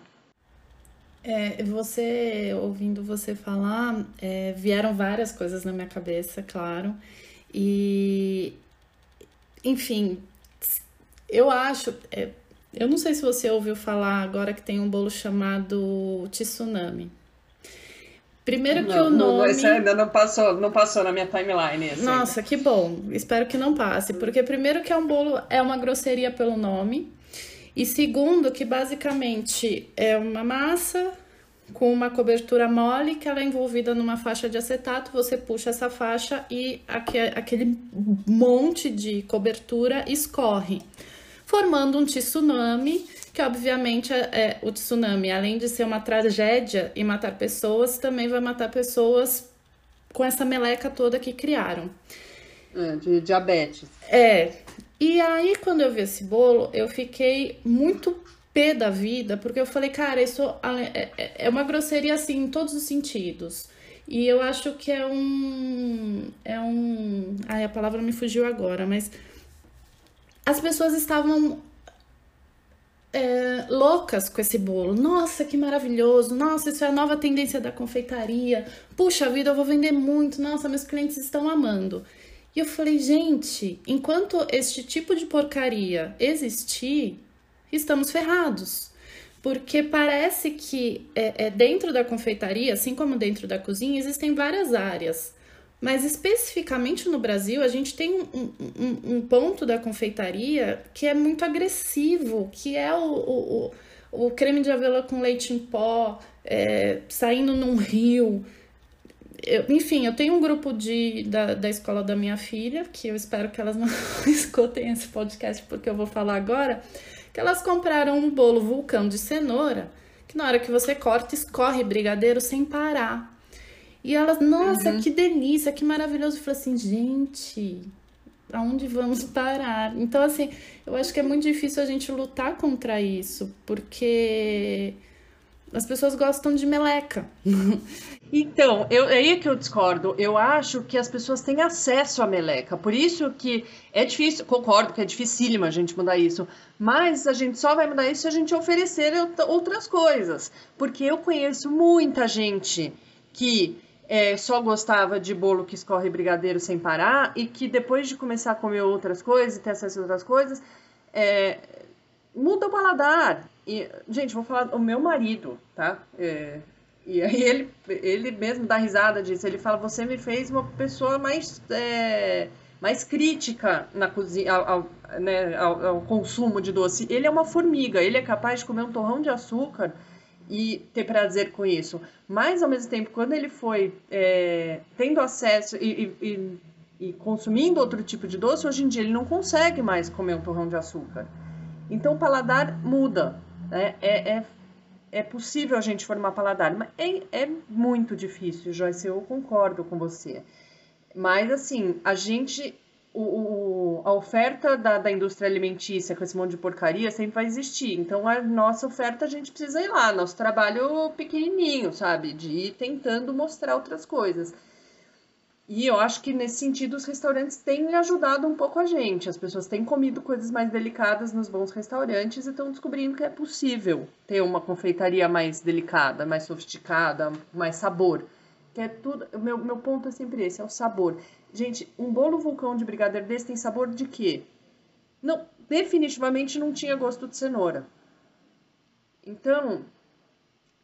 É, você, ouvindo você falar, é, vieram várias coisas na minha cabeça, claro. E, enfim, eu acho. É, eu não sei se você ouviu falar agora que tem um bolo chamado Tsunami. Primeiro que não, o nome. Isso ainda não passou, não passou na minha timeline. Assim. Nossa, que bom. Espero que não passe. Porque, primeiro, que é um bolo, é uma grosseria pelo nome. E segundo, que basicamente é uma massa com uma cobertura mole que ela é envolvida numa faixa de acetato, você puxa essa faixa e aquele monte de cobertura escorre, formando um tsunami, que obviamente é, é, o tsunami, além de ser uma tragédia e matar pessoas, também vai matar pessoas com essa meleca toda que criaram. É, de diabetes. É, e aí, quando eu vi esse bolo, eu fiquei muito pé da vida, porque eu falei, cara, isso é, é, é uma grosseria assim em todos os sentidos. E eu acho que é um. É um. Ai, a palavra me fugiu agora, mas. As pessoas estavam é, loucas com esse bolo. Nossa, que maravilhoso! Nossa, isso é a nova tendência da confeitaria. Puxa vida, eu vou vender muito. Nossa, meus clientes estão amando. E eu falei, gente, enquanto este tipo de porcaria existir, estamos ferrados. Porque parece que é, é, dentro da confeitaria, assim como dentro da cozinha, existem várias áreas. Mas especificamente no Brasil, a gente tem um, um, um ponto da confeitaria que é muito agressivo, que é o, o, o creme de avelã com leite em pó, é, saindo num rio, eu, enfim, eu tenho um grupo de, da, da escola da minha filha, que eu espero que elas não escutem esse podcast porque eu vou falar agora, que elas compraram um bolo vulcão de cenoura, que na hora que você corta, escorre brigadeiro sem parar. E elas, nossa, uhum. que delícia, que maravilhoso. Eu falei assim, gente, aonde vamos parar? Então, assim, eu acho que é muito difícil a gente lutar contra isso, porque as pessoas gostam de meleca. Então, eu, é aí que eu discordo. Eu acho que as pessoas têm acesso à meleca. Por isso que é difícil, concordo que é dificílimo a gente mudar isso. Mas a gente só vai mudar isso se a gente oferecer outras coisas. Porque eu conheço muita gente que é, só gostava de bolo que escorre brigadeiro sem parar e que depois de começar a comer outras coisas e ter acesso a outras coisas, é, muda o paladar. E, gente, vou falar o meu marido, tá? É, e aí ele, ele mesmo dá risada disso. Ele fala: Você me fez uma pessoa mais, é, mais crítica na cozinha, ao, ao, né, ao, ao, consumo de doce. Ele é uma formiga, ele é capaz de comer um torrão de açúcar e ter prazer com isso. Mas, ao mesmo tempo, quando ele foi é, tendo acesso e, e, e consumindo outro tipo de doce, hoje em dia ele não consegue mais comer um torrão de açúcar. Então, o paladar muda. Né? É, é é possível a gente formar paladar, mas é, é muito difícil, Joyce, eu concordo com você. Mas assim, a gente o, o, a oferta da, da indústria alimentícia com esse monte de porcaria sempre vai existir. Então, a nossa oferta a gente precisa ir lá, nosso trabalho pequenininho, sabe? De ir tentando mostrar outras coisas. E eu acho que nesse sentido os restaurantes têm ajudado um pouco a gente. As pessoas têm comido coisas mais delicadas nos bons restaurantes e estão descobrindo que é possível ter uma confeitaria mais delicada, mais sofisticada, mais sabor. Que é tudo. Meu, meu ponto é sempre esse, é o sabor. Gente, um bolo vulcão de brigadeiro desse tem sabor de quê? Não, definitivamente não tinha gosto de cenoura. Então,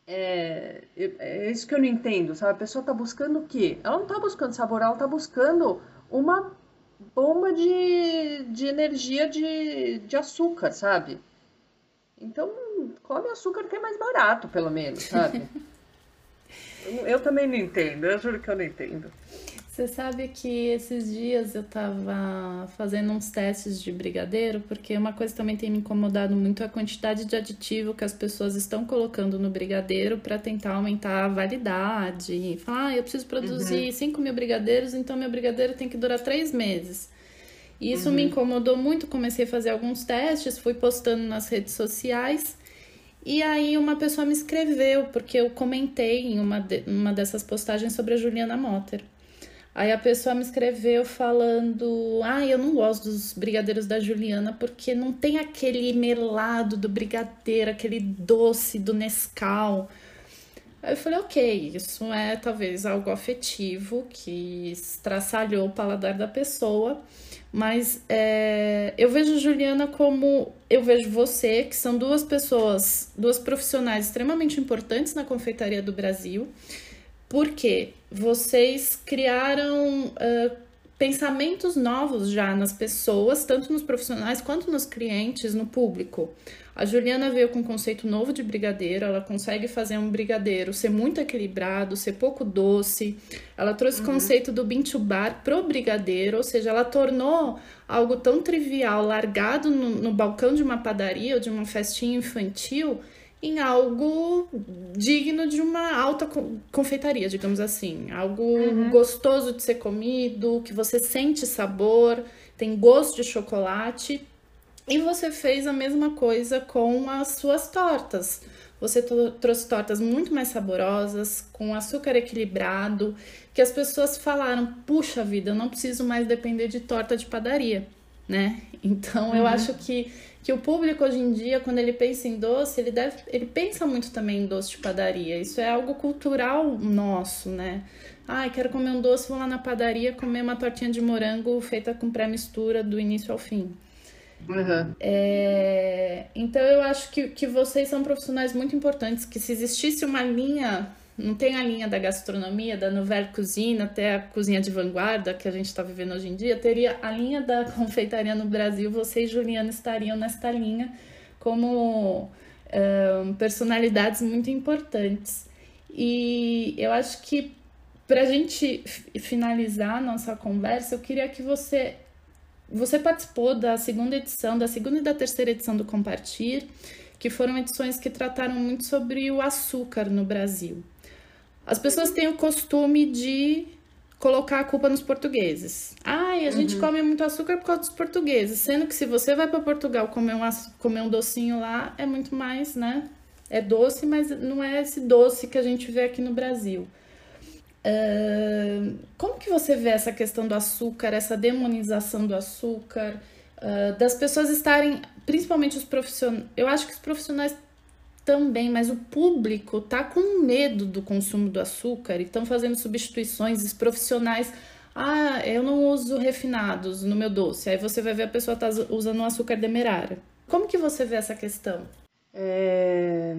é, é isso que eu não entendo, sabe? A pessoa tá buscando o quê? Ela não tá buscando sabor, ela tá buscando uma bomba de, de energia de, de açúcar, sabe? Então, come açúcar que é mais barato, pelo menos, sabe? eu, eu também não entendo, eu juro que eu não entendo. Você sabe que esses dias eu tava fazendo uns testes de brigadeiro, porque uma coisa também tem me incomodado muito é a quantidade de aditivo que as pessoas estão colocando no brigadeiro para tentar aumentar a validade. Falar, ah, eu preciso produzir uhum. 5 mil brigadeiros, então meu brigadeiro tem que durar três meses. E isso uhum. me incomodou muito, comecei a fazer alguns testes, fui postando nas redes sociais. E aí uma pessoa me escreveu, porque eu comentei em uma, de, uma dessas postagens sobre a Juliana Motter. Aí a pessoa me escreveu falando: Ah, eu não gosto dos brigadeiros da Juliana porque não tem aquele melado do brigadeiro, aquele doce do Nescau. Aí eu falei: Ok, isso é talvez algo afetivo que estraçalhou o paladar da pessoa, mas é, eu vejo Juliana como eu vejo você, que são duas pessoas, duas profissionais extremamente importantes na confeitaria do Brasil porque vocês criaram uh, pensamentos novos já nas pessoas, tanto nos profissionais quanto nos clientes, no público. A Juliana veio com um conceito novo de brigadeiro, ela consegue fazer um brigadeiro ser muito equilibrado, ser pouco doce. Ela trouxe uhum. o conceito do bean to bar pro brigadeiro, ou seja, ela tornou algo tão trivial, largado no, no balcão de uma padaria ou de uma festinha infantil, em algo digno de uma alta confeitaria, digamos assim. Algo uhum. gostoso de ser comido, que você sente sabor, tem gosto de chocolate. E você fez a mesma coisa com as suas tortas. Você trouxe tortas muito mais saborosas, com açúcar equilibrado, que as pessoas falaram: puxa vida, eu não preciso mais depender de torta de padaria, né? Então uhum. eu acho que que o público hoje em dia, quando ele pensa em doce, ele deve, ele pensa muito também em doce de padaria. Isso é algo cultural nosso, né? Ai, quero comer um doce, vou lá na padaria comer uma tortinha de morango feita com pré-mistura do início ao fim. Uhum. É, então eu acho que, que vocês são profissionais muito importantes, que se existisse uma linha não tem a linha da gastronomia, da nouvelle cuisine até a cozinha de vanguarda que a gente está vivendo hoje em dia, teria a linha da confeitaria no Brasil. Você e Juliana estariam nesta linha como um, personalidades muito importantes. E eu acho que para a gente finalizar a nossa conversa, eu queria que você você participou da segunda edição, da segunda e da terceira edição do Compartir, que foram edições que trataram muito sobre o açúcar no Brasil. As pessoas têm o costume de colocar a culpa nos portugueses. Ai, a uhum. gente come muito açúcar por causa dos portugueses. Sendo que se você vai para Portugal comer um, comer um docinho lá, é muito mais, né? É doce, mas não é esse doce que a gente vê aqui no Brasil. Uh, como que você vê essa questão do açúcar, essa demonização do açúcar, uh, das pessoas estarem, principalmente os profissionais, eu acho que os profissionais também, mas o público tá com medo do consumo do açúcar e estão fazendo substituições os profissionais. Ah, eu não uso refinados no meu doce. Aí você vai ver a pessoa tá usando um açúcar demerara. Como que você vê essa questão? É...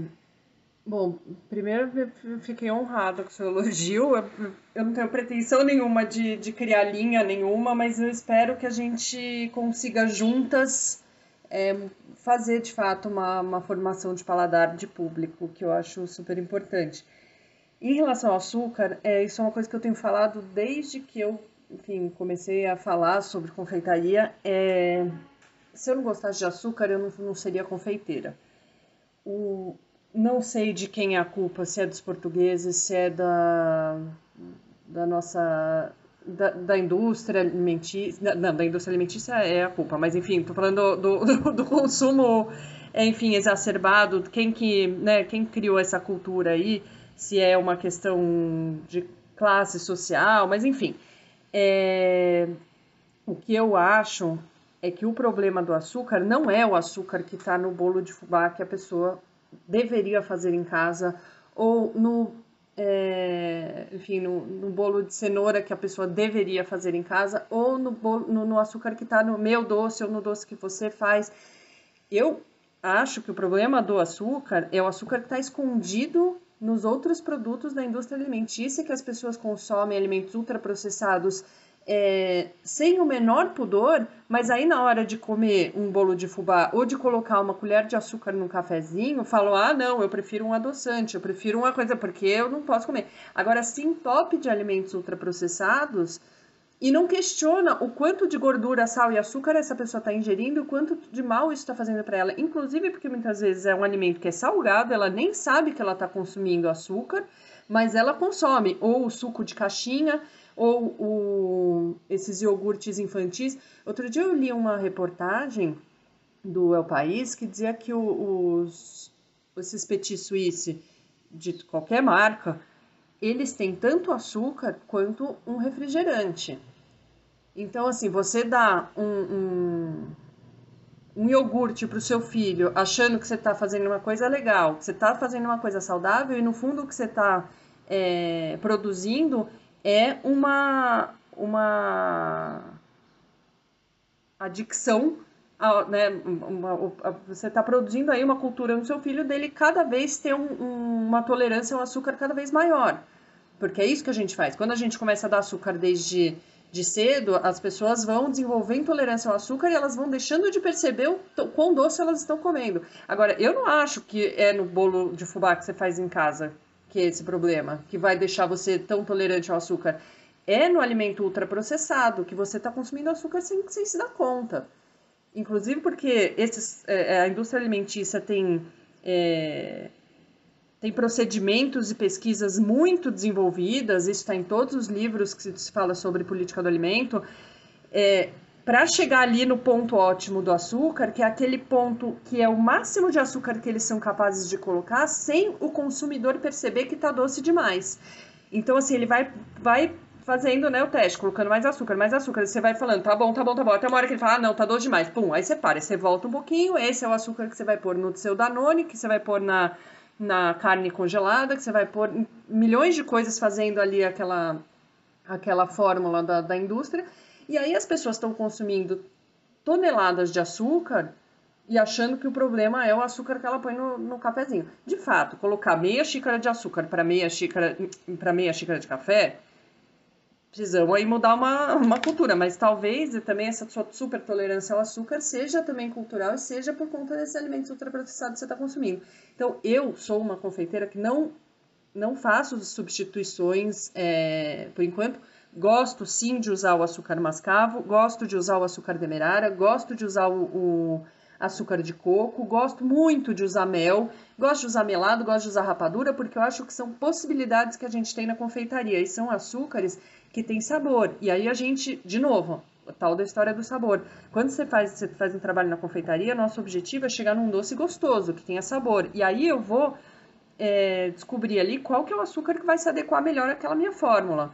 Bom, primeiro eu fiquei honrada com o seu elogio. Eu, não tenho pretensão nenhuma de, de criar linha nenhuma, mas eu espero que a gente consiga juntas é, fazer de fato uma, uma formação de paladar de público, que eu acho super importante. Em relação ao açúcar, é, isso é uma coisa que eu tenho falado desde que eu, enfim, comecei a falar sobre confeitaria. É, se eu não gostasse de açúcar, eu não, não seria confeiteira. O, não sei de quem é a culpa, se é dos portugueses, se é da, da nossa da, da, indústria alimentícia. Não, da indústria alimentícia é a culpa, mas enfim, tô falando do, do, do consumo, enfim, exacerbado. Quem que, né, quem criou essa cultura aí, se é uma questão de classe social, mas enfim. É, o que eu acho é que o problema do açúcar não é o açúcar que está no bolo de fubá que a pessoa deveria fazer em casa ou no é, enfim, no, no, bolo de cenoura que a pessoa deveria fazer em casa, ou no, bolo, no, no açúcar que está no meu doce ou no doce que você faz. Eu acho que o problema do açúcar é o açúcar que está escondido nos outros produtos da indústria alimentícia que as pessoas consomem, alimentos ultraprocessados, é, sem o menor pudor, mas aí na hora de comer um bolo de fubá ou de colocar uma colher de açúcar num cafezinho, falam: ah, não, eu prefiro um adoçante, eu prefiro uma coisa, porque eu não posso comer. Agora, sim, top de alimentos ultraprocessados e não questiona o quanto de gordura, sal e açúcar essa pessoa está ingerindo, o quanto de mal isso está fazendo para ela. Inclusive porque muitas vezes é um alimento que é salgado, ela nem sabe que ela está consumindo açúcar, mas ela consome ou o suco de caixinha ou o, esses iogurtes infantis. Outro dia eu li uma reportagem do El País que dizia que os, esses petit suisse de qualquer marca, eles têm tanto açúcar quanto um refrigerante. Então, assim, você dá um, um, um iogurte para o seu filho achando que você está fazendo uma coisa legal, que você está fazendo uma coisa saudável e no fundo o que você está é, produzindo é uma, uma adicção, né? Uma, uma, você está produzindo aí uma cultura no seu filho dele cada vez ter um, um, uma tolerância ao açúcar cada vez maior. Porque é isso que a gente faz. Quando a gente começa a dar açúcar desde de cedo, as pessoas vão desenvolver intolerância ao açúcar e elas vão deixando de perceber o quão doce elas estão comendo. Agora, eu não acho que é no bolo de fubá que você faz em casa que é esse problema, que vai deixar você tão tolerante ao açúcar. É no alimento ultraprocessado, que você está consumindo açúcar sem, sem se dar conta. Inclusive porque esses, é, é, a indústria alimentícia tem, é, tem procedimentos e pesquisas muito desenvolvidas, isso está em todos os livros que se fala sobre política do alimento, é, para chegar ali no ponto ótimo do açúcar, que é aquele ponto que é o máximo de açúcar que eles são capazes de colocar, sem o consumidor perceber que está doce demais. Então, assim, ele vai, vai fazendo né, o teste, colocando mais açúcar, mais açúcar. Você vai falando, tá bom, tá bom, tá bom. Até uma hora que ele fala, ah, não, tá doce demais. Pum, aí você para, você volta um pouquinho. Esse é o açúcar que você vai pôr no seu Danone, que você vai pôr na, na carne congelada, que você vai pôr milhões de coisas fazendo ali aquela, aquela fórmula da, da indústria. E aí as pessoas estão consumindo toneladas de açúcar e achando que o problema é o açúcar que ela põe no, no cafezinho. De fato, colocar meia xícara de açúcar para meia xícara para meia xícara de café, precisamos aí mudar uma, uma cultura, mas talvez também essa sua super tolerância ao açúcar seja também cultural e seja por conta desses alimentos ultraprocessados que você está consumindo. Então, eu sou uma confeiteira que não, não faço substituições, é, por enquanto, Gosto sim de usar o açúcar mascavo, gosto de usar o açúcar demerara, gosto de usar o, o açúcar de coco, gosto muito de usar mel, gosto de usar melado, gosto de usar rapadura, porque eu acho que são possibilidades que a gente tem na confeitaria e são açúcares que têm sabor. E aí a gente, de novo, a tal da história do sabor. Quando você faz, você faz um trabalho na confeitaria, nosso objetivo é chegar num doce gostoso, que tenha sabor. E aí eu vou é, descobrir ali qual que é o açúcar que vai se adequar melhor àquela minha fórmula.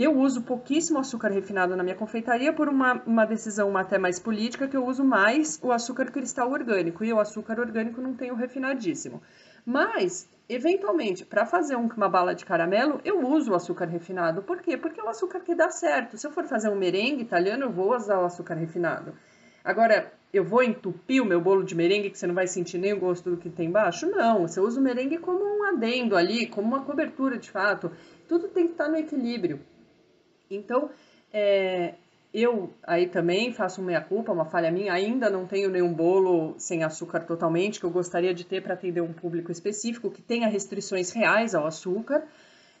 Eu uso pouquíssimo açúcar refinado na minha confeitaria por uma, uma decisão até mais política, que eu uso mais o açúcar cristal orgânico. E o açúcar orgânico não tem o refinadíssimo. Mas, eventualmente, para fazer uma bala de caramelo, eu uso o açúcar refinado. Por quê? Porque é o açúcar que dá certo. Se eu for fazer um merengue italiano, eu vou usar o açúcar refinado. Agora, eu vou entupir o meu bolo de merengue que você não vai sentir nem o gosto do que tem embaixo? Não, você usa o merengue como um adendo ali, como uma cobertura de fato. Tudo tem que estar no equilíbrio. Então, é, eu aí também faço meia-culpa, uma falha minha, ainda não tenho nenhum bolo sem açúcar totalmente, que eu gostaria de ter para atender um público específico que tenha restrições reais ao açúcar,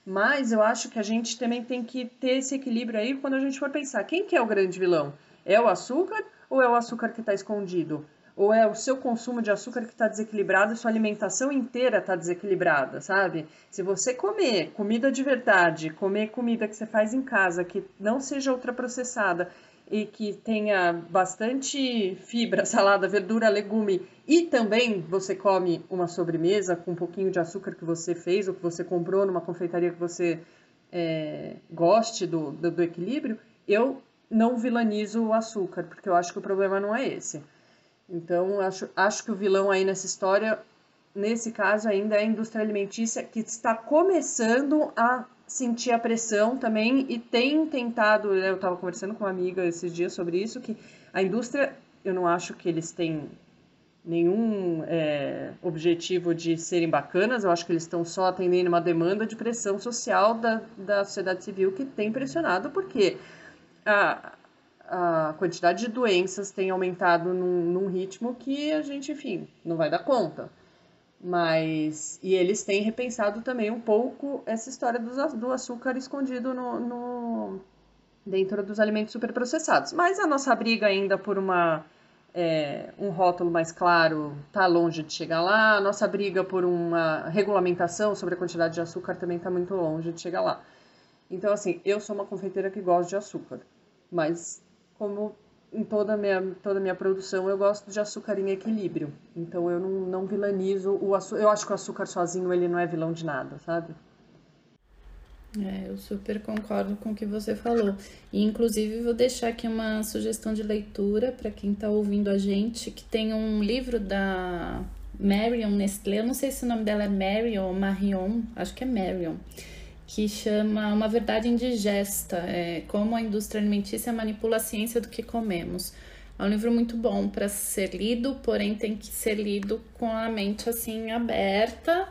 mas eu acho que a gente também tem que ter esse equilíbrio aí quando a gente for pensar, quem que é o grande vilão? É o açúcar ou é o açúcar que está escondido? Ou é o seu consumo de açúcar que está desequilibrado, sua alimentação inteira está desequilibrada, sabe? Se você comer comida de verdade, comer comida que você faz em casa, que não seja ultraprocessada e que tenha bastante fibra, salada, verdura, legume, e também você come uma sobremesa com um pouquinho de açúcar que você fez ou que você comprou numa confeitaria que você é, goste do, do, do equilíbrio, eu não vilanizo o açúcar, porque eu acho que o problema não é esse. Então, acho, acho que o vilão aí nessa história, nesse caso ainda, é a indústria alimentícia, que está começando a sentir a pressão também e tem tentado. Eu estava conversando com uma amiga esses dias sobre isso, que a indústria, eu não acho que eles têm nenhum é, objetivo de serem bacanas, eu acho que eles estão só atendendo uma demanda de pressão social da, da sociedade civil que tem pressionado, porque a, a quantidade de doenças tem aumentado num, num, ritmo que a gente, enfim, não vai dar conta. Mas. E eles têm repensado também um pouco essa história do, do açúcar escondido no, no, dentro dos alimentos superprocessados. Mas a nossa briga ainda por uma. É, um rótulo mais claro está longe de chegar lá. A nossa briga por uma regulamentação sobre a quantidade de açúcar também está muito longe de chegar lá. Então, assim, eu sou uma confeiteira que gosta de açúcar, mas como em toda a minha, toda minha produção, eu gosto de açúcar em equilíbrio. Então eu não, não vilanizo o açúcar. Eu acho que o açúcar sozinho ele não é vilão de nada, sabe? É, eu super concordo com o que você falou. E, inclusive, vou deixar aqui uma sugestão de leitura para quem está ouvindo a gente, que tem um livro da Marion Nestlé. Eu não sei se o nome dela é Marion ou Marion, acho que é Marion que chama Uma Verdade Indigesta, é, como a indústria alimentícia manipula a ciência do que comemos. É um livro muito bom para ser lido, porém tem que ser lido com a mente assim aberta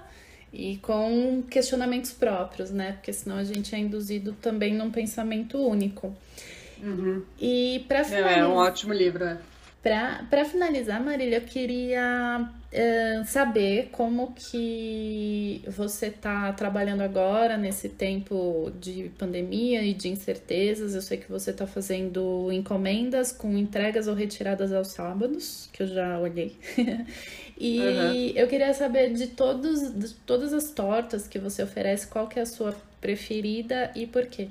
e com questionamentos próprios, né? Porque senão a gente é induzido também num pensamento único. Uhum. E para finalizar... É, é um ótimo livro, é. Para finalizar, Marília, eu queria uh, saber como que você está trabalhando agora nesse tempo de pandemia e de incertezas. Eu sei que você está fazendo encomendas com entregas ou retiradas aos sábados, que eu já olhei. e uhum. eu queria saber de, todos, de todas as tortas que você oferece, qual que é a sua preferida e por quê?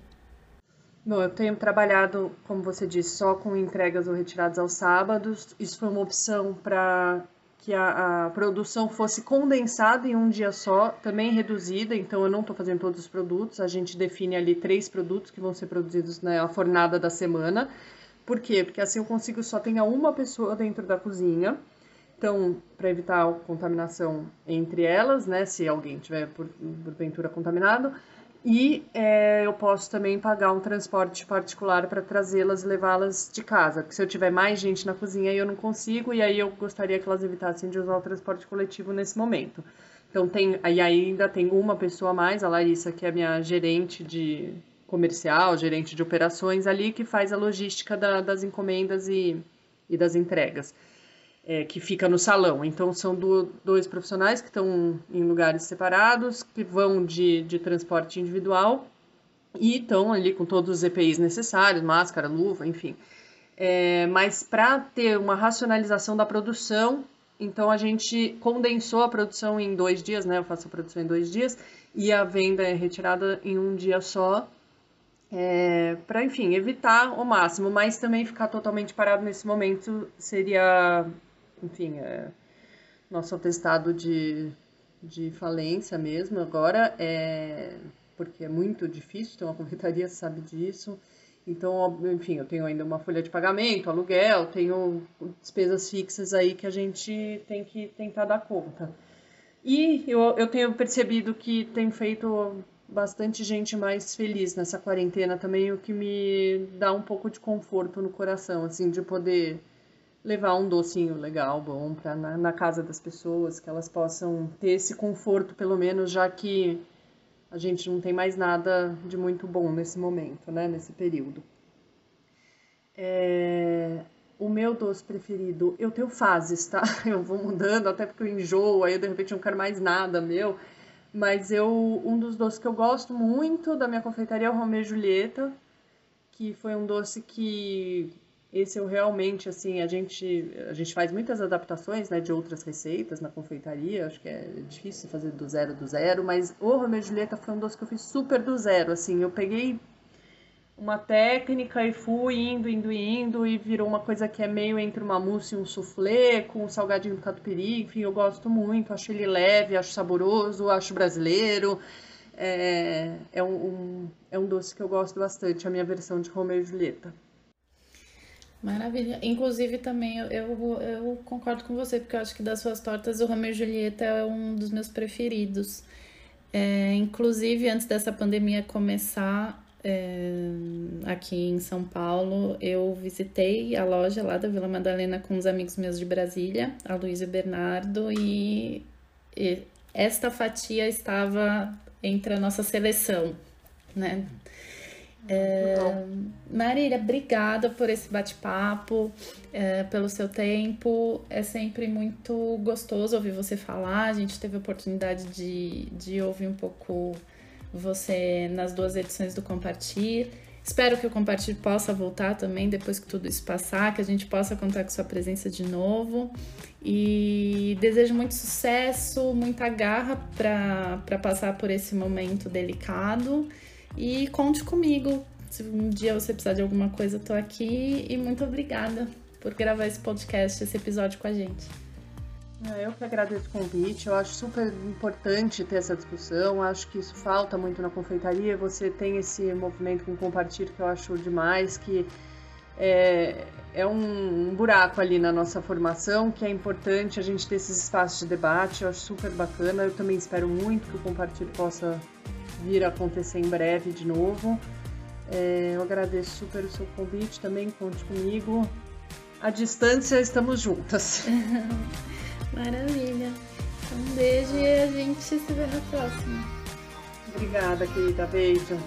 Bom, eu tenho trabalhado, como você disse, só com entregas ou retiradas aos sábados. Isso foi uma opção para que a, a, produção fosse condensada em um dia só, também reduzida. Então, eu não estou fazendo todos os produtos. A gente define ali três produtos que vão ser produzidos na fornada da semana. Por quê? Porque assim eu consigo só ter uma pessoa dentro da cozinha. Então, para evitar a contaminação entre elas, né? Se alguém tiver por, porventura contaminado e é, eu posso também pagar um transporte particular para trazê-las e levá-las de casa. Porque se eu tiver mais gente na cozinha, eu não consigo, e aí eu gostaria que elas evitassem de usar o transporte coletivo nesse momento. Então tem, aí ainda tem uma pessoa a mais, a Larissa, que é minha gerente de comercial, gerente de operações ali, que faz a logística da, das encomendas e, e das entregas é, que fica no salão. Então, são do, dois profissionais que estão em lugares separados, que vão de, de transporte individual e estão ali com todos os EPIs necessários, máscara, luva, enfim. É, mas para ter uma racionalização da produção, então a gente condensou a produção em dois dias, né? Eu faço a produção em dois dias e a venda é retirada em um dia só. É, para enfim evitar o máximo, mas também ficar totalmente parado nesse momento seria enfim, é nosso atestado de, de falência mesmo agora, é, porque é muito difícil ter uma confeitaria, sabe disso. Então, enfim, eu tenho ainda uma folha de pagamento, aluguel, tenho despesas fixas aí que a gente tem que tentar dar conta. E eu, eu tenho percebido que tem feito bastante gente mais feliz nessa quarentena também, o que me dá um pouco de conforto no coração, assim, de poder levar um docinho legal, bom, para na, na, casa das pessoas, que elas possam ter esse conforto, pelo menos, já que a gente não tem mais nada de muito bom nesse momento, né, nesse período. É... O meu doce preferido, eu tenho fases, tá? Eu vou mudando, até porque eu enjoo, aí de repente não quero mais nada meu. Mas eu, um dos doces que eu gosto muito da minha confeitaria é o Romeu e Julieta, que foi um doce que esse eu realmente, assim, a gente, a gente faz muitas adaptações, né, de outras receitas na confeitaria, acho que é difícil fazer do zero do zero, mas o Romeu e Julieta foi um doce que eu fiz super do zero, assim, eu peguei uma técnica e fui indo, indo, indo e virou uma coisa que é meio entre uma mousse e um soufflé com um salgadinho do catupiry, enfim, eu gosto muito, acho ele leve, acho saboroso, acho brasileiro, é, é, um, um, é um doce que eu gosto bastante, a minha versão de Romeu e Julieta. Maravilha. Inclusive, também eu, eu, eu, concordo com você, porque eu acho que das suas tortas, o Romeu e Julieta é um dos meus preferidos. É, inclusive, antes dessa pandemia começar, é, aqui em São Paulo, eu visitei a loja lá da Vila Madalena com uns amigos meus de Brasília, a Luísa e o Bernardo, e, e esta fatia estava entre a nossa seleção, né? É, Marília, obrigada por esse bate-papo, é, pelo seu tempo. É sempre muito gostoso ouvir você falar. A gente teve a oportunidade de, de ouvir um pouco você nas duas edições do Compartilhe. Espero que o Compartilhe possa voltar também depois que tudo isso passar, que a gente possa contar com sua presença de novo. E desejo muito sucesso, muita garra para passar por esse momento delicado. E conte comigo. Se um dia você precisar de alguma coisa, eu tô aqui. E muito obrigada por gravar esse podcast, esse episódio com a gente. É, eu que agradeço o convite, eu acho super importante ter essa discussão, acho que isso falta muito na confeitaria, você tem esse movimento com compartilho que eu acho demais, que é, é um, um, buraco ali na nossa formação, que é importante a gente ter esses espaços de debate, eu acho super bacana, eu também espero muito que o compartilho possa vir a acontecer em breve de novo. É, eu agradeço super o seu convite também, conte comigo. À distância, estamos juntas. Maravilha. Um beijo e a gente se vê na próxima. Obrigada, querida. Beijo.